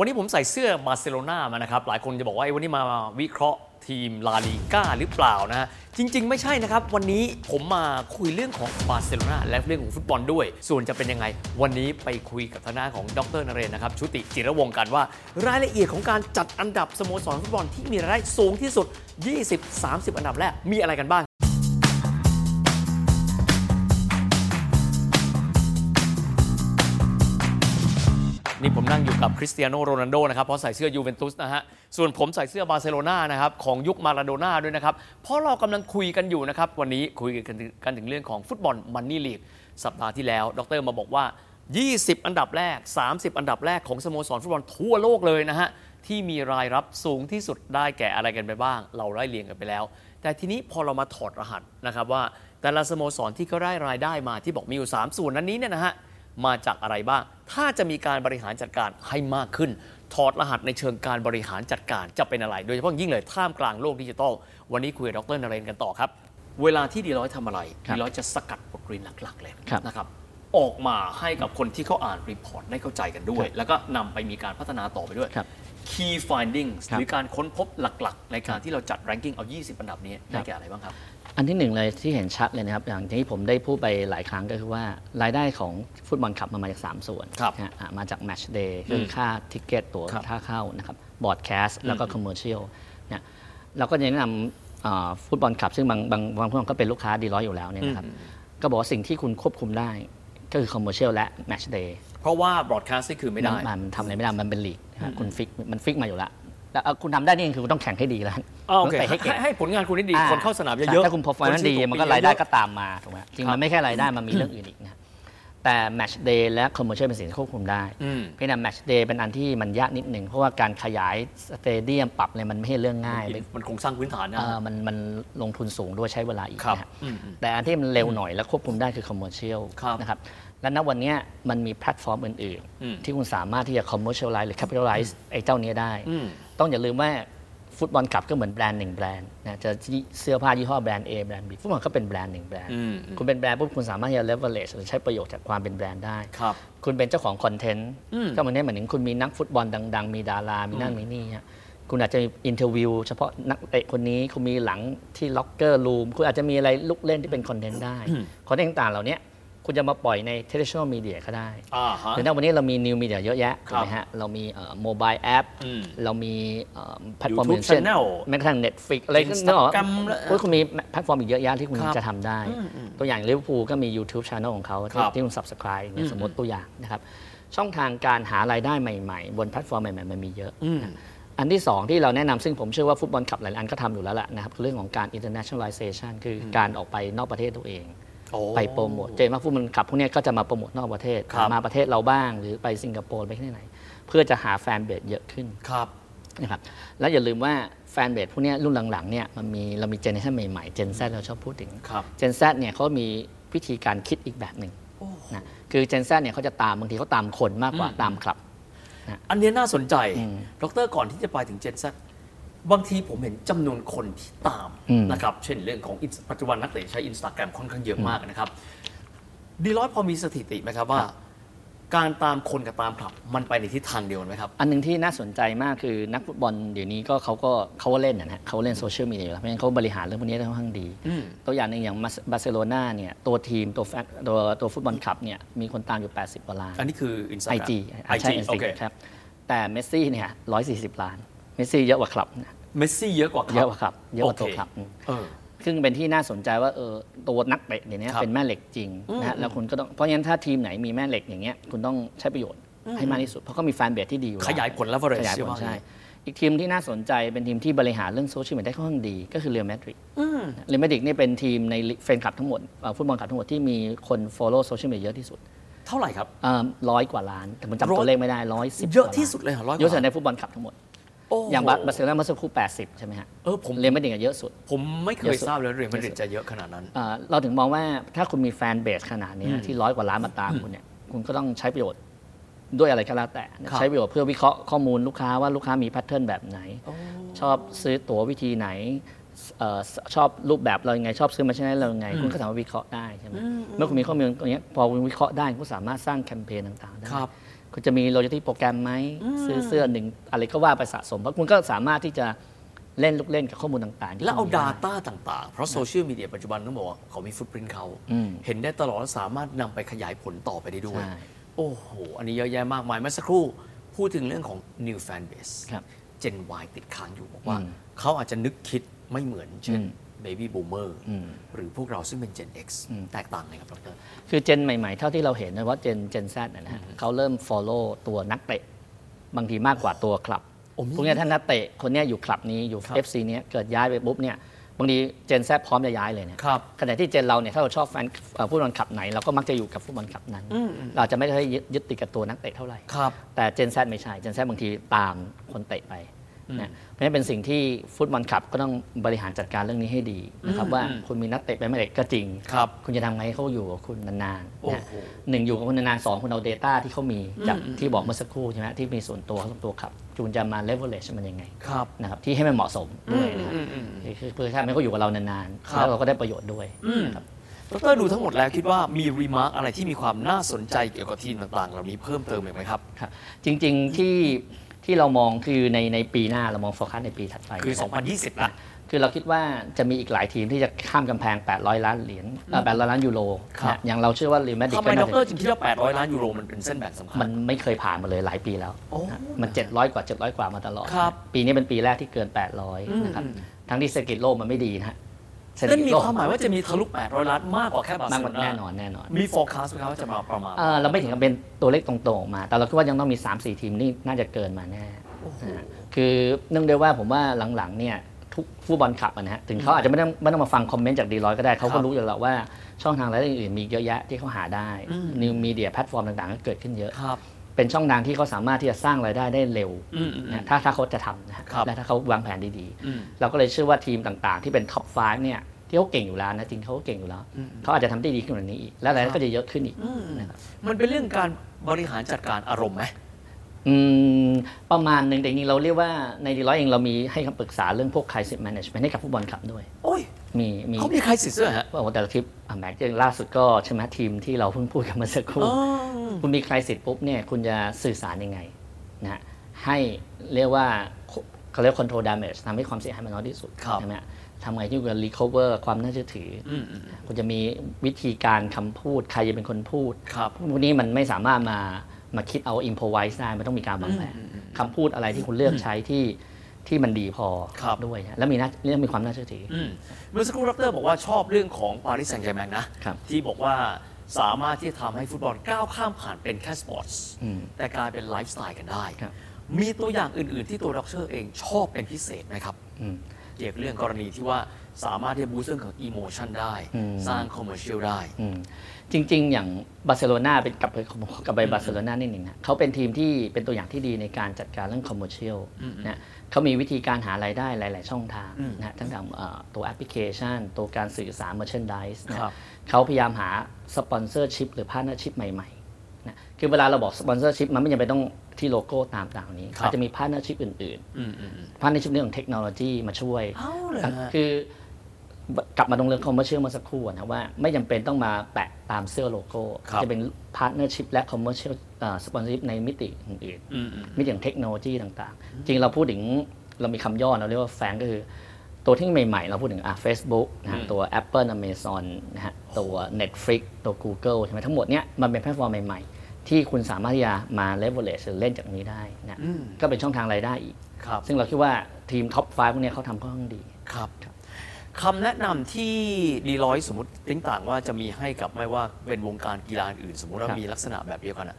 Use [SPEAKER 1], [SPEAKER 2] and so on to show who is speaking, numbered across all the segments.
[SPEAKER 1] วันนี้ผมใส่เสื้อบาร์เซโลนามานะครับ หลายคนจะบอกว่าวันนี้มาวิเคราะห์ทีมลาลีก้าหรือเปล่านะฮะจริง ๆ ไม่ใช่นะครับ วันนี้ผมมาคุยเรื่องของบาร์เซโลนาและเรื่องของฟุตบอลด้วย ส่วนจะเป็นยังไง วันนี้ไปคุยกับทางด้านของดรนเรนนะครับ ชุติจิรวงกันว่า รายละเอียดของการจัดอันดับสโมสรฟุตบอลที่มีรายได้สูงที่สุด 20-30 อันดับแรกมีอะไรกันบ้าง นั่งอยู่กับคริสเตียโนโรนัลโดนะครับเพราะใส่เสื้อยูเวนตุสนะฮะส่วนผมใส่เสื้อบาร์เซโลนานะครับของยุคมาราโดน่าด้วยนะครับ เพราะเรากำลังคุยกันอยู่นะครับ วันนี้คุยกันถึงกันถึงเรื่องของ Football Money League สัปดาห์ที่แล้ว ดรมาบอกว่า 20 อันดับแรก 30 อันดับแรกของสโมสรฟุตบอลทั่วโลกเลยนะฮะที่มีรายรับสูงที่สุดได้แก่อะไรกันไปบ้าง เราไล่เรียงกันไปแล้ว แต่ทีนี้พอเรามาถอดรหัสนะครับว่า แต่ละสโมสรที่เขาได้รายได้มาที่บอกมีอยู่ 3 ส่วนนั้นนี้เนี่ยนะฮะ มาจากอะไรบ้าง ถ้าจะมีการบริหารจัดการให้มากขึ้น ถอดรหัสในเชิงการบริหารจัดการจะเป็นอะไร โดยเฉพาะยิ่งเลยท่ามกลางโลกดิจิทัล วันนี้คุยกับดรนเรนกันต่อครับ เวลาที่ Deloitte ทำอะไร
[SPEAKER 2] ครับ
[SPEAKER 1] Deloitte จะสกัดบทเรียนหลักๆเลย
[SPEAKER 2] ครับ
[SPEAKER 1] นะครับออกมาให้กับคนที่เขาอ่าน report ได้เข้าใจกันด้วย
[SPEAKER 2] ครับ
[SPEAKER 1] แล้วก็นำไปมีการพัฒนาต่อไปด้วย
[SPEAKER 2] ครับ
[SPEAKER 1] Key findings
[SPEAKER 2] ครับ
[SPEAKER 1] หรือการค้นพบหลักๆ ในการที่เราจัด ranking เอา 20 อันดับนี้ได้แก่อะไรบ้างครับ
[SPEAKER 2] อันที่หนึ่งเลยที่เห็นชัดเลยนะครับ อย่างที่ผมได้พูดไปหลายครั้งก็คือว่ารายได้ของ football club มันมาจาก 3 ส่วน
[SPEAKER 1] ครับ
[SPEAKER 2] นะฮะอะมาจาก match day คือค่า ticket ตั๋ว
[SPEAKER 1] ครับ
[SPEAKER 2] ค่าเข้านะครับ broadcast แล้วก็ commercial เนี่ยเราก็จะแนะนำอ่า football club ซึ่งบางบางบางพวกก็เป็นลูกค้า Deloitte อยู่แล้วเนี่ยนะครับก็บอกว่าสิ่งที่คุณควบคุมได้ก็คือ commercial และ match day เพ
[SPEAKER 1] ราะว่า broadcast นี่คือไม่ได้
[SPEAKER 2] มันมันทำอะไรไม่ได้ มันเป็นลีกนะฮะคุณ fix มัน fix มาอยู่แล้ว แล้วเอาคุณทำได้นี่คือคุณต้องแข่งให้ดีแล้ว
[SPEAKER 1] อ่าโอเค
[SPEAKER 2] ต้องเตะให้เก่ง
[SPEAKER 1] ให้ผลงานคุณได้ดี
[SPEAKER 2] อ่
[SPEAKER 1] คนเข้าสนามเย
[SPEAKER 2] ใช่
[SPEAKER 1] อะๆ
[SPEAKER 2] ถ้าคุณ performance
[SPEAKER 1] คนซื้อ
[SPEAKER 2] ดี
[SPEAKER 1] ตั๋ว
[SPEAKER 2] มันก็
[SPEAKER 1] ปี
[SPEAKER 2] รายได้
[SPEAKER 1] เอะๆ
[SPEAKER 2] ก็ตามมาถูกไหมจริง
[SPEAKER 1] ครับ
[SPEAKER 2] มันไม่แค่รายได้มันมีเรื่องอื่นอีกนะแต่ match day และ commercial เป็นสิ่งที่ควบคุมได้
[SPEAKER 1] อืม
[SPEAKER 2] เพียงแต่ match day เป็นอันที่มันยากนิดหนึ่งเพราะว่าการขยาย stadium ปรับอะไรมันไม่ใช่เรื่องง่าย
[SPEAKER 1] มันโครงสร้างพื้นฐานนะ
[SPEAKER 2] เออมันมันลงทุนสูงด้วยใช้เวลาอีก
[SPEAKER 1] ครับ
[SPEAKER 2] นะฮะ
[SPEAKER 1] อืมอืม
[SPEAKER 2] แต่อันที่มันเร็วหน่อยและควบคุมได้คือ commercial
[SPEAKER 1] ครับ
[SPEAKER 2] นะครับและณวันเนี้ยมันมีแพลตฟอร์มอื่น
[SPEAKER 1] อืม
[SPEAKER 2] ๆที่คุณสามารถที่จะ commercialize หรือ capitalize ไอ้เจ้าเนี้ยได้
[SPEAKER 1] อืม
[SPEAKER 2] ต้องอย่าลืมว่า football club ก็เหมือนแบรนด์หนึ่งแบรนด์นะจะเสื้อผ้ายี่ห้อแบรนด์ A แบรนด์ B ฟุตบอลก็เป็นแบรนด์หนึ่งแบรนด์
[SPEAKER 1] อืมอืม
[SPEAKER 2] คุณเป็นแบรนด์ปุ๊บคุณสามารถที่จะ leverage หรือใช้ประโยชน์จากความเป็นแบรนด์ได้
[SPEAKER 1] ครับ
[SPEAKER 2] คุณเป็นเจ้าของ content อื
[SPEAKER 1] ม
[SPEAKER 2] ก็เหมือนเนี่ยเหมือนถึงคุณมีนักฟุตบอลดัง ๆ มีดารา มีนั่นมีนี่ฮะคุณอาจจะมี interview เฉพาะนักเตะคนนี้คุณมีหลังที่ locker room คุณอาจจะมีอะไรลูกเล่นที่เป็น content ได้ content ต่างๆเหล่านี้ คุณจะมาปล่อยใน traditional media ก็ได้
[SPEAKER 1] อ่าฮะ
[SPEAKER 2] หรือในวันนี้เรามี new media เยอะแยะ
[SPEAKER 1] ครับ
[SPEAKER 2] ถู
[SPEAKER 1] รั
[SPEAKER 2] ก
[SPEAKER 1] บ
[SPEAKER 2] ไหมฮะ เรามี mobile app อื
[SPEAKER 1] ม
[SPEAKER 2] เรามีแพลตฟอร์ม
[SPEAKER 1] YouTube
[SPEAKER 2] อื่นเช่น
[SPEAKER 1] Channel
[SPEAKER 2] แม้กระทั่ง Netflix อะไรก็นึกออก
[SPEAKER 1] Instagram และ
[SPEAKER 2] โอ้ยคุณมีแพลตฟอร์มอีกเยอะแยะที่คุณ
[SPEAKER 1] ครับ
[SPEAKER 2] จะทำได้ ตัวอย่างลิเวอร์พูลก็มี YouTube Channel ของเขา
[SPEAKER 1] ครับ
[SPEAKER 2] ที่ที่คุณ subscribe เนี่ยสมมติตัวอย่างนะครับ ช่องทางการหารายได้ใหม่ๆ บนแพลตฟอร์มใหม่ๆมันมีเยอะ
[SPEAKER 1] อืม
[SPEAKER 2] อันที่ 2 ที่เราแนะนำซึ่งผมเชื่อว่า football club หลายอันก็ทำอยู่แล้วล่ะนะครับคือเรื่องของการ internationalization คือการออกไปนอกประเทศตัวเอง
[SPEAKER 1] โอ้
[SPEAKER 2] ไปโปรโมทเจนว่า football club พวกเนี้ยก็จะมาโปรโมทนอกประเทศ
[SPEAKER 1] ครับ
[SPEAKER 2] มาประเทศเราบ้างหรือไปสิงคโปร์ไปที่ไหน เพื่อจะหาแฟนเบสเยอะขึ้น
[SPEAKER 1] ครับ
[SPEAKER 2] นะครับแล้วอย่าลืมว่าแฟนเบสพวกเนี้ยรุ่นหลังๆเนี่ยมันมีเรามีเจเนอเรชันใหม่ๆเจน Z เราชอบพูดถึง
[SPEAKER 1] ครับ
[SPEAKER 2] เจน Z เนี่ยเขามีวิธีการคิดอีกแบบหนึ่งนะคือเจน Z เนี่ยเขาจะตามบางทีเขาตามคนมากกว่า
[SPEAKER 1] อืม
[SPEAKER 2] ตามคลับ
[SPEAKER 1] อันเนี้ยน่าสนใจ
[SPEAKER 2] อืม
[SPEAKER 1] ดรก่อนที่จะไปถึงเจนซ บางทีผมเห็นจำนวนคนที่ตาม
[SPEAKER 2] อืม
[SPEAKER 1] นะครับ เช่นเรื่องของ Inst- ปัจจุบันนักเตะใช้อินสตาแกรมค่อนข้างเยอะมากนะครับ ดีร้อยพอมีสถิติไหมครับว่า การตามคนกับตามคลับ มันไปในทิศทางเดียวกันไหมครับ
[SPEAKER 2] อันหนึงที่น่าสนใจมากคือนักฟุตบอลเดี๋ยวนี้ก็เขาก็เขาก็เล่นนะฮะเขาเล่นโซเชียลมีเดียอยู่แล้วเพราะฉะนั้นเขาบริหารเรื่องพวกนี้ได้ค่อนข้างดี
[SPEAKER 1] อืม
[SPEAKER 2] ตัวอย่างหนึ่งอย่างบาร์เซโลนาเนี่ยตัวทีมตัวแฟตัวตัวฟุตบอลคลับเนี่ยมีคนตามอยู่ 80กว่าล้าน
[SPEAKER 1] อันนี้คืออินสตา
[SPEAKER 2] ไอ
[SPEAKER 1] แกรม
[SPEAKER 2] จี
[SPEAKER 1] ไอ
[SPEAKER 2] ใช่
[SPEAKER 1] จี
[SPEAKER 2] ไอ
[SPEAKER 1] โอ
[SPEAKER 2] จี
[SPEAKER 1] เค
[SPEAKER 2] ครับแต่เมสซี่เนี่ยร้อยสี่สิบล้านเมสซี่เยอะกว่าคลับนะ
[SPEAKER 1] เมสซี่เยอะกว่าค
[SPEAKER 2] เย
[SPEAKER 1] รั
[SPEAKER 2] อะ
[SPEAKER 1] บ
[SPEAKER 2] กว่าคลับเยอะกว่าตัว
[SPEAKER 1] โอเค
[SPEAKER 2] คลับอืม
[SPEAKER 1] เออ
[SPEAKER 2] ซึ่งเป็นที่น่าสนใจว่าเออตัวนักเตะเดี๋ยวนี้
[SPEAKER 1] ครับ
[SPEAKER 2] เป็นแม่เหล็กจริงนะฮะแล้วคุณก็ต้องเพราะฉะนั้นถ้าทีมไหนมีแม่เหล็กอย่างเงี้ยคุณต้องใช้ประโยชน์ให้มากที่สุด เพราะเขามี fan base ที่ดีอยู่แล้ว
[SPEAKER 1] ขยายผล leverage
[SPEAKER 2] ขยายผล
[SPEAKER 1] ใช่ไหม
[SPEAKER 2] ใช่อีกทีมที่น่าสนใจเป็นทีมที่บริหารเรื่องโซเชียลมีเดียได้ค่อนข้างดี ก็คือเรอัลมาดริดเรอัลมาดริดนี่เป็นทีมในแฟนคลับทั้งหมดเอ่อ football club ทั้งหมดที่มีคน follow โซเชียลมีเดียเยอะที่สุด
[SPEAKER 1] เท่าไหร่ครับ
[SPEAKER 2] ร้อยกว่าล้าน แต่ผมจำตัวยเลขไม่ได้ร้อยร้อยสิบ
[SPEAKER 1] เยอะที่สุดเลยเหรอร้อยกว่า
[SPEAKER 2] เยอะสุดใน football club ทั้งหมด
[SPEAKER 1] โห
[SPEAKER 2] อย่างบาบาร์เซโลนาเมื่อสักครู่ 80 ใช่ไหมฮะ
[SPEAKER 1] เออผม
[SPEAKER 2] เรอัลมาดริดอะเยอะสุด เยอะสุด
[SPEAKER 1] ผมไม่เค
[SPEAKER 2] ย
[SPEAKER 1] ทราบเลยเรอัลมาดริดจะเยอะขนาดนั้น
[SPEAKER 2] เอ่อเราถึงมองว่าถ้าคุณมี fan base ขนาดเนี้ยที่ร้อยกว่าล้านมาตามคุณเนี่ยคุณก็ต้องใช้ประโยชน์ด้วยอะไรก็แล้วแต่
[SPEAKER 1] ครับ
[SPEAKER 2] ใช้ประโยชน์เพื่อวิเคราะห์ข้อมูลลูกค้าว่าลูกค้ามี pattern แบบไหน ชอบซื้อตั๋ววิธีไหนเอ่อชอบรูปแบบเรายังไง ชอบซื้อมาใช้เรายังไง คุณก็สามารถวิเคราะห์ได้ใช่ไหมเมื่อคุณมีข้อมูลตรงเนี้ยพอคุณวิเคราะห์ได้คุณก็สามารถสร้างแคมเปญต่างๆได้
[SPEAKER 1] ครับ
[SPEAKER 2] คุณจะมี loyalty โปรแกรมไหมซื้อเสื้อหนึ่งอะไรก็ว่าไปสะสม เพราะคุณก็สามารถที่จะเล่นลูกเล่นกับข้อมูลต่างๆที่
[SPEAKER 1] แล้วเอา
[SPEAKER 2] คุณมีได้
[SPEAKER 1] Data ต่างๆ เพราะโซเชียลมีเดียปัจจุบันต้องบอกว่าเขามีฟุตปรินเขา
[SPEAKER 2] อืม
[SPEAKER 1] เห็นได้ตลอดและสามารถนำไปขยายผลต่อไปได้ด้วย
[SPEAKER 2] ใช่
[SPEAKER 1] โอ้โห อันนี้เยอะแยะมากมายเมื่อสักครู่ พูดถึงเรื่องของ new fan base
[SPEAKER 2] ครับ
[SPEAKER 1] Gen Y ติดค้างอยู่บอกว่า
[SPEAKER 2] อืม
[SPEAKER 1] เขาอาจจะนึกคิดไม่เหมือนเช่น
[SPEAKER 2] อืม
[SPEAKER 1] baby boomer
[SPEAKER 2] อืม
[SPEAKER 1] หรือพวกเราซึ่งเป็น Gen X
[SPEAKER 2] อืม
[SPEAKER 1] แตกต่างไงครับดร
[SPEAKER 2] คือเจนใหม่ๆ เท่าที่เราเห็นนะว่าเจนเจนแซนะฮะเขาเริ่ม follow ตัวนักเตะ บางทีมากกว่าตัวคลับ
[SPEAKER 1] โอ้มี
[SPEAKER 2] พวกเนี้ยถ้านักเตะคนเนี้ยอยู่คลับนี้อยู่
[SPEAKER 1] ครับ
[SPEAKER 2] FC เนี้ยเกิดย้ายไปปุ๊บเนี่ยบางทีเจนแซพร้อมจะย้ายเลยเนี่ย
[SPEAKER 1] ครับ
[SPEAKER 2] ขณะที่เจนเราเนี่ยถ้าเราชอบแฟนเอ่อฟุตบอลคลับไหน เราก็มักจะอยู่กับฟุตบอลคลับนั้น
[SPEAKER 1] อืมอืม
[SPEAKER 2] เราจะไม่ได้ยึดยึดติดกับตัวนักเตะเท่าไหร่
[SPEAKER 1] ครับ
[SPEAKER 2] แต่เจนแซไม่ใช่เจนแซบางทีตามคนเตะไป นะเพราะฉะนั้นเป็นสิ่งที่ฟุตบอลคลับก็ต้องบริหารจัดการเรื่องนี้ให้ดีนะครับว่าคุณมีนักเตะไปไม่เตะก็จริง
[SPEAKER 1] ครับ
[SPEAKER 2] คุณจะทำไงให้เขาอยู่กับคุณนานๆ
[SPEAKER 1] โอ้
[SPEAKER 2] นะ
[SPEAKER 1] โห
[SPEAKER 2] หนึ่งอยู่กับคุณนานๆสองคุณเอา Data ที่เขามีจากที่บอกเมื่อสักครู่ใช่ไหมที่มีส่วนตัวของตัวคลับคุณจะมา leverage มันยังไง
[SPEAKER 1] ครับ
[SPEAKER 2] นะครับที่ให้มันเหมาะสมด้วยนะครับ
[SPEAKER 1] อืมอืมอืม
[SPEAKER 2] คือเพื่อให้เขาอยู่กับเรานานๆ
[SPEAKER 1] ครั
[SPEAKER 2] ๆ
[SPEAKER 1] บ
[SPEAKER 2] แล้วเราก็ได้ประโยชน์ด้วย
[SPEAKER 1] อืม
[SPEAKER 2] นะครับ
[SPEAKER 1] ดรดูทั้งหมดแล้วคิดว่ามี remark อะไรที่มีความน่าสนใจเกี่ยวกับทีมต่างๆ เหล่านี้เพิ่มเติมอีกไหมครับ
[SPEAKER 2] ครับ จริง ๆที่ ที่เรามองคือในในปีหน้าเรามองโฟกัสในปีถัดไป
[SPEAKER 1] คือ
[SPEAKER 2] นะครับ
[SPEAKER 1] 2020ละ
[SPEAKER 2] คือเราคิดว่าจะมีอีกหลายทีมที่จะข้ามกำแพง 800 ล้านเหรียญเอ่อ800 ล้านยูโร
[SPEAKER 1] ครับ
[SPEAKER 2] นะอย่างเราเชื่อว่าเรอัลมาดริด
[SPEAKER 1] ทำไม
[SPEAKER 2] ก็
[SPEAKER 1] ด
[SPEAKER 2] น่าจะ
[SPEAKER 1] รจึงคิดว่า 800 ล้านยูโรมันเป็นเส้นแบ่งสำคัญ
[SPEAKER 2] มันไม่เคยผ่านมาเลยหลายปีแล้ว
[SPEAKER 1] โอ้
[SPEAKER 2] นะมัน 700 กว่า 700 กว่ามาตลอด
[SPEAKER 1] ครับ
[SPEAKER 2] ปีนี้เป็นปีแรกที่เกิน
[SPEAKER 1] อืม
[SPEAKER 2] 800 นะครับ ทั้งที่เศรษฐกิจโลกมันไม่ดีนะฮะ เศรษฐ
[SPEAKER 1] นั่น
[SPEAKER 2] กิจ
[SPEAKER 1] มี
[SPEAKER 2] โลก
[SPEAKER 1] ความหมายว่าจะมีทะลุ 800 ล้านมากกว่าแค่บาร์
[SPEAKER 2] มาก
[SPEAKER 1] เซ
[SPEAKER 2] ก
[SPEAKER 1] โล
[SPEAKER 2] ว่า
[SPEAKER 1] นา
[SPEAKER 2] แน่นอนแน่นอน
[SPEAKER 1] มี forecast ไหมครับว่าจะมาประมาณ
[SPEAKER 2] เอ่อเราไม่ถึงกับเป็นตัวเลขตรงๆออกมา แต่เราคิดว่ายังต้องมี 3-4 ทีมนี่น่าจะเกินมาแน่นะฮะคือเนื่องด้วยว่าผมว่าหลังๆเนี่ยทุก football club อะนะฮะถึงเขาอาจจะไม่ต้องไม่ต้องมาฟัง comment จาก Deloitte ก็ได้ครับเขา
[SPEAKER 1] ครั
[SPEAKER 2] ก็
[SPEAKER 1] บ
[SPEAKER 2] รู้อยู่แล้วว่าช่องทางรายได้อื่นๆมีเยอะแยะที่เขาหาได้ new media platform ต่างๆก็เกิดขึ้นเยอะ
[SPEAKER 1] ครับ
[SPEAKER 2] เป็นช่องทางที่เขาสามารถที่จะสร้างรายได้ได้เร็ว
[SPEAKER 1] อืมอืม
[SPEAKER 2] นะถ้าถ้าเขาจะทำนะฮะ
[SPEAKER 1] ครับ
[SPEAKER 2] และถ้าเขาวางแผนดี
[SPEAKER 1] อืม
[SPEAKER 2] ๆเราก็เลยเชื่อว่าทีมต่างๆ ที่เป็น top 5เนี่ยที่เขาเก่งอยู่แล้วนะจริงเขาก็เก่งอยู่แล้วเขาอาจจะทำได้ดีขึ้นกว่านี้อีกและรายได้ก็จะเยอะขึ้นอีกนะครับ
[SPEAKER 1] มันเป็นเรื่องการบริหารจัดการอารมณ์ไหม
[SPEAKER 2] อืมประมาณหนึ่งแต่จริงๆเราเรียกว่าในดีร้อยเองเรามีให้คำปรึกษาเรื่องพวก crisis management ให้กับฟุตบอลคลับด้วย
[SPEAKER 1] โอ้ย
[SPEAKER 2] มีมี
[SPEAKER 1] เขามีใครสิทธิ์ด้วยฮะ
[SPEAKER 2] โอ้โหแต่ละทริปอะแม็กซ์ล่าสุดก็ใช่ไหมทีมที่เราเพิ่งพูดกันเมื่อสักครู่
[SPEAKER 1] อ๋อ
[SPEAKER 2] คุณมีใครสิทธิ์ปุ๊บเนี่ยคุณจะสื่อสารยังไงนะฮะให้เรียกว่าเขาเรียก control damage ทำให้ความเสียหายมันน้อยที่สุด
[SPEAKER 1] ครับ
[SPEAKER 2] ใช่ไหมฮะทำไงที่คุณจะ recover ความน่าเชื่อถืออ
[SPEAKER 1] อืมอืม
[SPEAKER 2] คุณจะมีวิธีการคำพูดใครจะเป็นคนพูด
[SPEAKER 1] ครับ
[SPEAKER 2] พวกนี้มันไม่สามารถมามาคิดเอา improvise ได้มันต้องมีการวางแผนคำพูดอะไรที่คุณเลือกใช้ที่ที่มันดีพอ
[SPEAKER 1] ครับ
[SPEAKER 2] ด้วยนะแล้วมีน่าเรื่องมีความน่าเชื่อถืออ
[SPEAKER 1] อืมเมื่อสักครู่ดรบอกว่าชอบเรื่องของปารีสแซงต์แชร์แมงนะ
[SPEAKER 2] ครับ
[SPEAKER 1] ที่บอกว่า สามารถที่จะทำให้ฟุตบอลก้าวข้ามผ่านเป็นแค่ sports อื
[SPEAKER 2] ม
[SPEAKER 1] แต่กลายเป็นไลฟ์สไตล์กันได้
[SPEAKER 2] ครับ
[SPEAKER 1] มีตัวอย่างอื่น ๆ ที่ตัวดรเองชอบเป็นพิเศษไหมครับ
[SPEAKER 2] อืม
[SPEAKER 1] เกี่ยวกับเรื่องกรณีที่ว่าสามารถที่จะ boost เรื่องของ emotion ได้
[SPEAKER 2] อืม
[SPEAKER 1] สร้าง commercial ได้
[SPEAKER 2] อืมจริง ๆ อย่างบาร์เซโลนาเป็นกลับไปกลับไปบาร์เซโลนานิดหนึ่งนะเขาเป็นทีมที่เป็นตัวอย่างที่ดีในการจัดการเรื่อง commercial นะเขามีวิธีการหารายได้หลาย ๆ ช่องทางนะทั้งทางเอ่อตัวแอปพลิเคชัน ตัวการสื่อสาร merchandise นะครับเขาพยายามหาสปอนเซอร์ชิพหรือพาร์ n เนอร์ชิพใหม่ๆนะคือเวลาเราบอก sponsorship มันไม่จำเป็นต้องที่โลโก้ตามต่างๆนี้
[SPEAKER 1] ครับ
[SPEAKER 2] อาจจะมีพาร์ n เนอร์ชิพอื่น
[SPEAKER 1] อืมอืมอืม
[SPEAKER 2] ๆพาร์ n เนอร์ชิพเรื่องของเทคโนโลยีมาช่วย
[SPEAKER 1] เอาเลยฮะ
[SPEAKER 2] คือกลับมาตรงเรื่อง commercial มาสักครู่อะนะว่าไม่จำเป็นต้องมาแปะตามเสื้อโลโก้
[SPEAKER 1] ครับ
[SPEAKER 2] จะเป็นพาร์ n เนอร์ชิพและคอมเมอร์เชียลสปอนเซอร์ชิพในมิติอื่น
[SPEAKER 1] อืมอืม
[SPEAKER 2] ๆมิติอย่างเทคโนโลยีต่างๆ จริงเราพูดถึงเรามีคำย่อเราเรียกว่า FAANG ก็คือ ตัวที่ใหม่ๆ เราพูดถึงอะ Facebook นะฮะตัว Apple Amazon นะฮะตัว Netflix ตัว Google ใช่ไหมทั้งหมดเนี้ยมันเป็นแพลตฟอร์มใหม่ๆ ที่คุณสามารถที่จะมา leverage หรือเล่นจากนี้ได้นะ
[SPEAKER 1] อืม
[SPEAKER 2] ก็เป็นช่องทางรายได้อีก
[SPEAKER 1] ครับ
[SPEAKER 2] ซึ่งเราคิดว่าทีม top 5 พวกเนี้ยเขาทำค่อนข้างดี
[SPEAKER 1] ครับคำแนะนำที่ Deloitte สมมติติ้งต่างว่าจะมีให้กับไม่ว่าเป็นวงการกีฬาอื่น สมมุติว่า
[SPEAKER 2] ครับ
[SPEAKER 1] มีลักษณะแบบเดียวกันอะ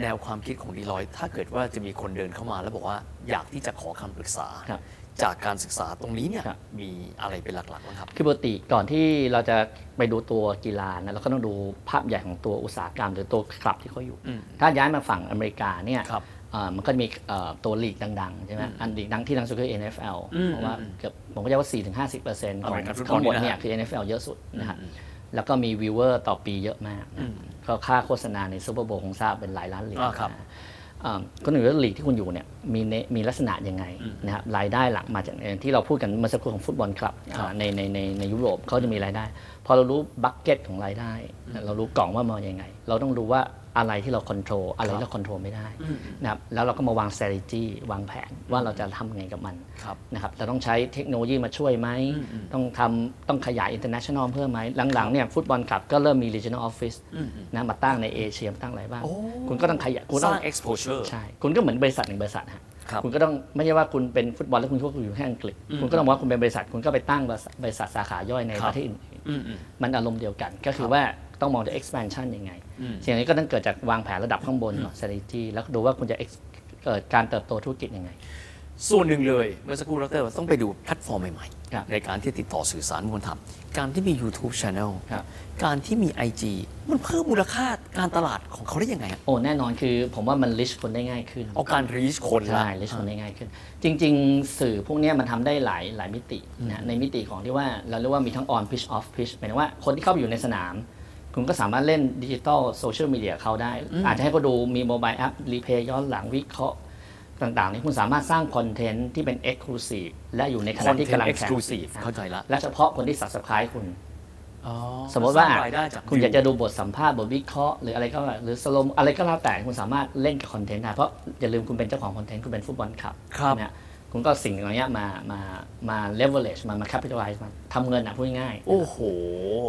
[SPEAKER 1] แนวความคิดของ Deloitte ถ้าเกิดว่าจะมีคนเดินเข้ามาแล้วบอกว่าอยากที่จะขอคำปรึกษา
[SPEAKER 2] ครับ
[SPEAKER 1] จากการศึกษาตรงนี้เนี่ย
[SPEAKER 2] ครับ
[SPEAKER 1] มีอะไรเป็นหลักๆบ้างครับ
[SPEAKER 2] คือปกติก่อนที่เราจะไปดูตัวกีฬานะเราก็ต้องดูภาพใหญ่ของตัวอุตสาหกรรมหรือตัวคลับที่เขาอยู่
[SPEAKER 1] อืม
[SPEAKER 2] ถ้าย้ายมาฝั่งอเมริกาเนี่ย
[SPEAKER 1] ครับ
[SPEAKER 2] เอ่อมันก็จะมีเอ่อตัวลีกดังๆใช่ไหมอันลีกดังที่ดังสุดคือ NFL
[SPEAKER 1] อืม
[SPEAKER 2] เพราะว่า
[SPEAKER 1] อืม
[SPEAKER 2] เกือบผมก็จะว่า 4-50%ของ
[SPEAKER 1] American football
[SPEAKER 2] ทั้งหมด
[SPEAKER 1] นี่นะ
[SPEAKER 2] เนี่ยคือ NFL เยอะสุดนะครับแล้วก็มี viewer ต่อปีเยอะมากนะก็ค่าโฆษณาใน Super Bowl คงทราบเป็นหลายล้านเหรียญ
[SPEAKER 1] อ่าครับ
[SPEAKER 2] นะอ่า ก็หนึ่งเรื่องลีกที่คุณอยู่เนี่ยมีเนมีลักษณะยังไงนะครับรายได้หลักมาจากอย่างที่เราพูดกันเมื่อสักครู่ของ football club อ่าในในในในยุโรปเขาจะมีรายได้ พอเรารู้ bucket ของรายได้ เรารู้กล่องว่ามายังไง เราต้องรู้ว่าอะไรที่เราควบคุมอะไรที่เราควบคุมไม่ได้นะครับแล้วเราก็มาวาง strategy วางแผนว่าเราจะทำไงกับมัน
[SPEAKER 1] ครับ
[SPEAKER 2] นะครับเราต้องใช้เทคโนโลยีมาช่วยไหม ต้องทำต้องขยาย international เพิ่มไหม หลังๆเนี่ยฟุตบอลคลับก็เริ่มมี regional office นะมาตั้งในเอเชียมาตั้งอะไรบ้าง
[SPEAKER 1] โอ้
[SPEAKER 2] คุณก็ต้องขยายคุณ
[SPEAKER 1] ส
[SPEAKER 2] ต้อง
[SPEAKER 1] ร้าง exposure
[SPEAKER 2] ใช่ คุณก็เหมือนบริษัทหนึ่งบริษัทฮะ
[SPEAKER 1] ครับ
[SPEAKER 2] คุณก็ต้องไม่ใช่ว่าคุณเป็นฟุตบอลแล้วคุณคิดว่าคุณอยู่แค่อังกฤษ คุณก็ต้องบอกว่าคุณเป็นบริษัทคุณก็ไปตั้งบริษัทบริษัทสาขาย่อยใน
[SPEAKER 1] ครับ
[SPEAKER 2] ประเทศอื่น
[SPEAKER 1] อืมอืม
[SPEAKER 2] ๆมันอารมณ์เดียวกัน ก็คือว่าต้องมองถึง expansion ยังไงสิ่งนี้ก็ต้องเกิดจากวางแผนระดับข้างบนเนาะ strategy แล้วก็ดูว่าคุณจะ ex- เกิดการเติบโตธุรกิจยังไง
[SPEAKER 1] ส่วนหนึ่งเลยเมื่อสักครู่ดรต้องไปดูแพลตฟอร์มใหม่
[SPEAKER 2] ครับ
[SPEAKER 1] ๆ ในการที่ติดต่อสื่อสารมวลธรรมการที่มี YouTube Channel
[SPEAKER 2] ครับ
[SPEAKER 1] การที่มี IG มันเพิ่มมูลค่าการตลาดของเขาได้ยังไงอะ
[SPEAKER 2] โอ้แน่นอนคือผมว่ามัน reach คนได้ง่ายขึ้น
[SPEAKER 1] เอาการ reach คนละ
[SPEAKER 2] ใช่เลชคนได้ง่ายขึ้น จริง ๆ สื่อพวกเนี้ยมันทำได้หลายหลายมิตินะในมิติของที่ว่าเราเรียกว่ามีทั้ง on pitch off pitch หมายถึงว่าคนที่เข้าไปอยู่ในสนาม คุณก็สามารถเล่นดิจิ t a ลโซเชียลมีเดียเขาได้ อาจจะให้เขาดูมี mobile app replay ย้อนหลังวิเคราะห์ ต่างๆนี่คุณสามารถสร้างคอนเทนต์ที่เป็น Exclusive และอยู่ในขณะที่กำลัง
[SPEAKER 1] Content
[SPEAKER 2] แข่ง
[SPEAKER 1] exclusive เข้าใจละ
[SPEAKER 2] และเฉพาะคนที่ subscribe คุณ
[SPEAKER 1] อ๋อ
[SPEAKER 2] สมมติว่า
[SPEAKER 1] สร้างรายได้จาก
[SPEAKER 2] คุณอยากจะดูบทสัมภาษณ์บทวิเคราะห์หรืออะไรก็แล้วหรือ slow-mo อะไรก็แล้วแต่คุณสามารถเล่นกับคอนเทนต์ได้เพราะอย่าลืมคุณเป็นเจ้าของคอนเทนต์คุณเป็น football club ค
[SPEAKER 1] รับ
[SPEAKER 2] นะฮะคุณก็สิ่งเหล่านี้มามามา leverage มามา capitalize มาทำเงินอะพูดง่ายๆ
[SPEAKER 1] โอ้โห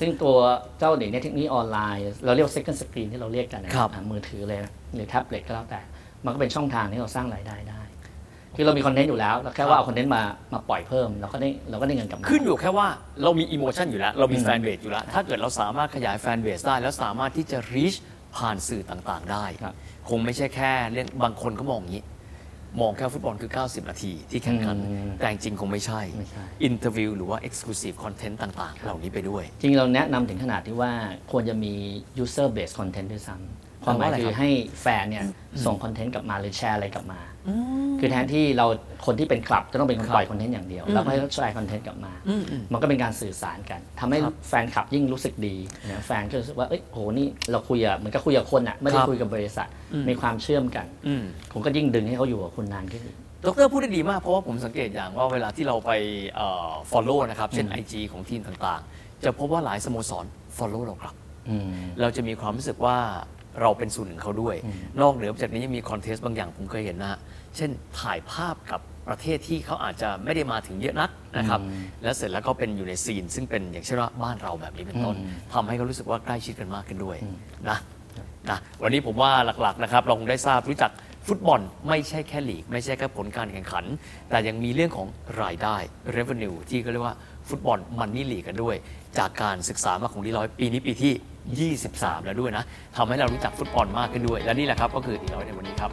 [SPEAKER 2] ซึ่งตัวเจ้าเดี๋ยวนี้เทคโนโลยีออนไลน์ เราเรียกว่า second screen ที่เราเรียกกันนะครับอะมือถือเลยนะหรือแท็บเล็ตก็แล้วแต่ มันก็เป็นช่องทางที่เราสร้างรายได้ได้ คือเรามีคอนเทนต์อยู่แล้วเราแค่ว่าเอาคอนเทนต์มามาปล่อยเพิ่มเราก็ได้เราก็ได้เงินกลับมา
[SPEAKER 1] ขึ้นอยู่แค่ว่าเรามี emotion อยู่แล้ว เรามี fan base อยู่แล้ว ถ้าเกิดเราสามารถขยาย fan base ได้ แล้วสามารถที่จะ reach ผ่านสื่อต่างๆ ได้
[SPEAKER 2] ครับ
[SPEAKER 1] คงไม่ใช่แค่เรื่องบางคนก็มองอย่างนี้ มองแค่ฟุตบอลคือ 90 นาทีที่แข่งขัน
[SPEAKER 2] อืม
[SPEAKER 1] แต่จริงๆคงไม่ใช่
[SPEAKER 2] ไม่ใช่
[SPEAKER 1] interview หรือว่า exclusive content ต่างๆ เหล่านี้ไปด้วย
[SPEAKER 2] จริงๆเราแนะนำถึงขนาดที่ว่าควรจะมี user based content ด้วยซ้ำ ความหมาย
[SPEAKER 1] แปลว่าอะไร
[SPEAKER 2] คื
[SPEAKER 1] ครั
[SPEAKER 2] บให้แฟนเนี่ยส่งคอนเทนต์กลับมาหรือแชร์อะไรกลับมา คือแทนที่เราคนที่เป็นคลับจะต้องเป็นคนปล่อยคอนเทนต์อย่างเดียวเราก็ให้เขาแชร์คอนเทนต์กลับมา มันก็เป็นการสื่อสารกันทำให้แฟนคลับยิ่งรู้สึกดีนะแฟนก็รู้สึกว่าเอ้ยโหนี่เราคุยอะเหมือนกับคุยกับคนอะไม่ได้
[SPEAKER 1] ครับ
[SPEAKER 2] คุยกับบริษัทมีความเชื่อมกัน
[SPEAKER 1] อืม
[SPEAKER 2] ผมก็ยิ่งดึงให้เขาอยู่กับคุณนานขึ้น
[SPEAKER 1] ดรพูดได้ดีมากเพราะว่าผมสังเกตอย่างว่าเวลาที่เราไปเอ่อ follow นะครับเช่น IG ของทีมต่างๆ จะพบว่าหลายสโมสร follow เราครับ
[SPEAKER 2] อืม
[SPEAKER 1] เราจะมีความรู้สึกว่า เราเป็นส่วนหนึ่งเขาด้วย นอกเหนือจากนี้ยังมีคอนเทสต์บางอย่างผมเคยเห็นนะฮะเช่นถ่ายภาพกับประเทศที่เขาอาจจะไม่ได้มาถึงเยอะนักนะครับแล้วเสร็จแล้วก็เป็นอยู่ในซีน ซึ่งเป็นอย่างเช่นว่าบ้านเราแบบนี้เป็นต้นทำให้เขารู้สึกว่าใกล้ชิดกันมากขึ้นด้วยนะนะวันนี้ผมว่าหลักๆนะครับเราคงได้ทราบรู้จักฟุตบอลไม่ใช่แค่ลีก ไม่ใช่แค่ผลการแข่งขัน แต่ยังมีเรื่องของรายได้ revenue ที่เขาเรียกว่าฟุตบอลมันนี่ลีกกันด้วย จากการศึกษามาของดีร้อยปีนี้ปีที่ 23 แล้วด้วยนะทำให้เรารู้จักฟุตบอลมากขึ้นด้วย และนี่แหละครับก็คือที่เราในวันนี้ครับ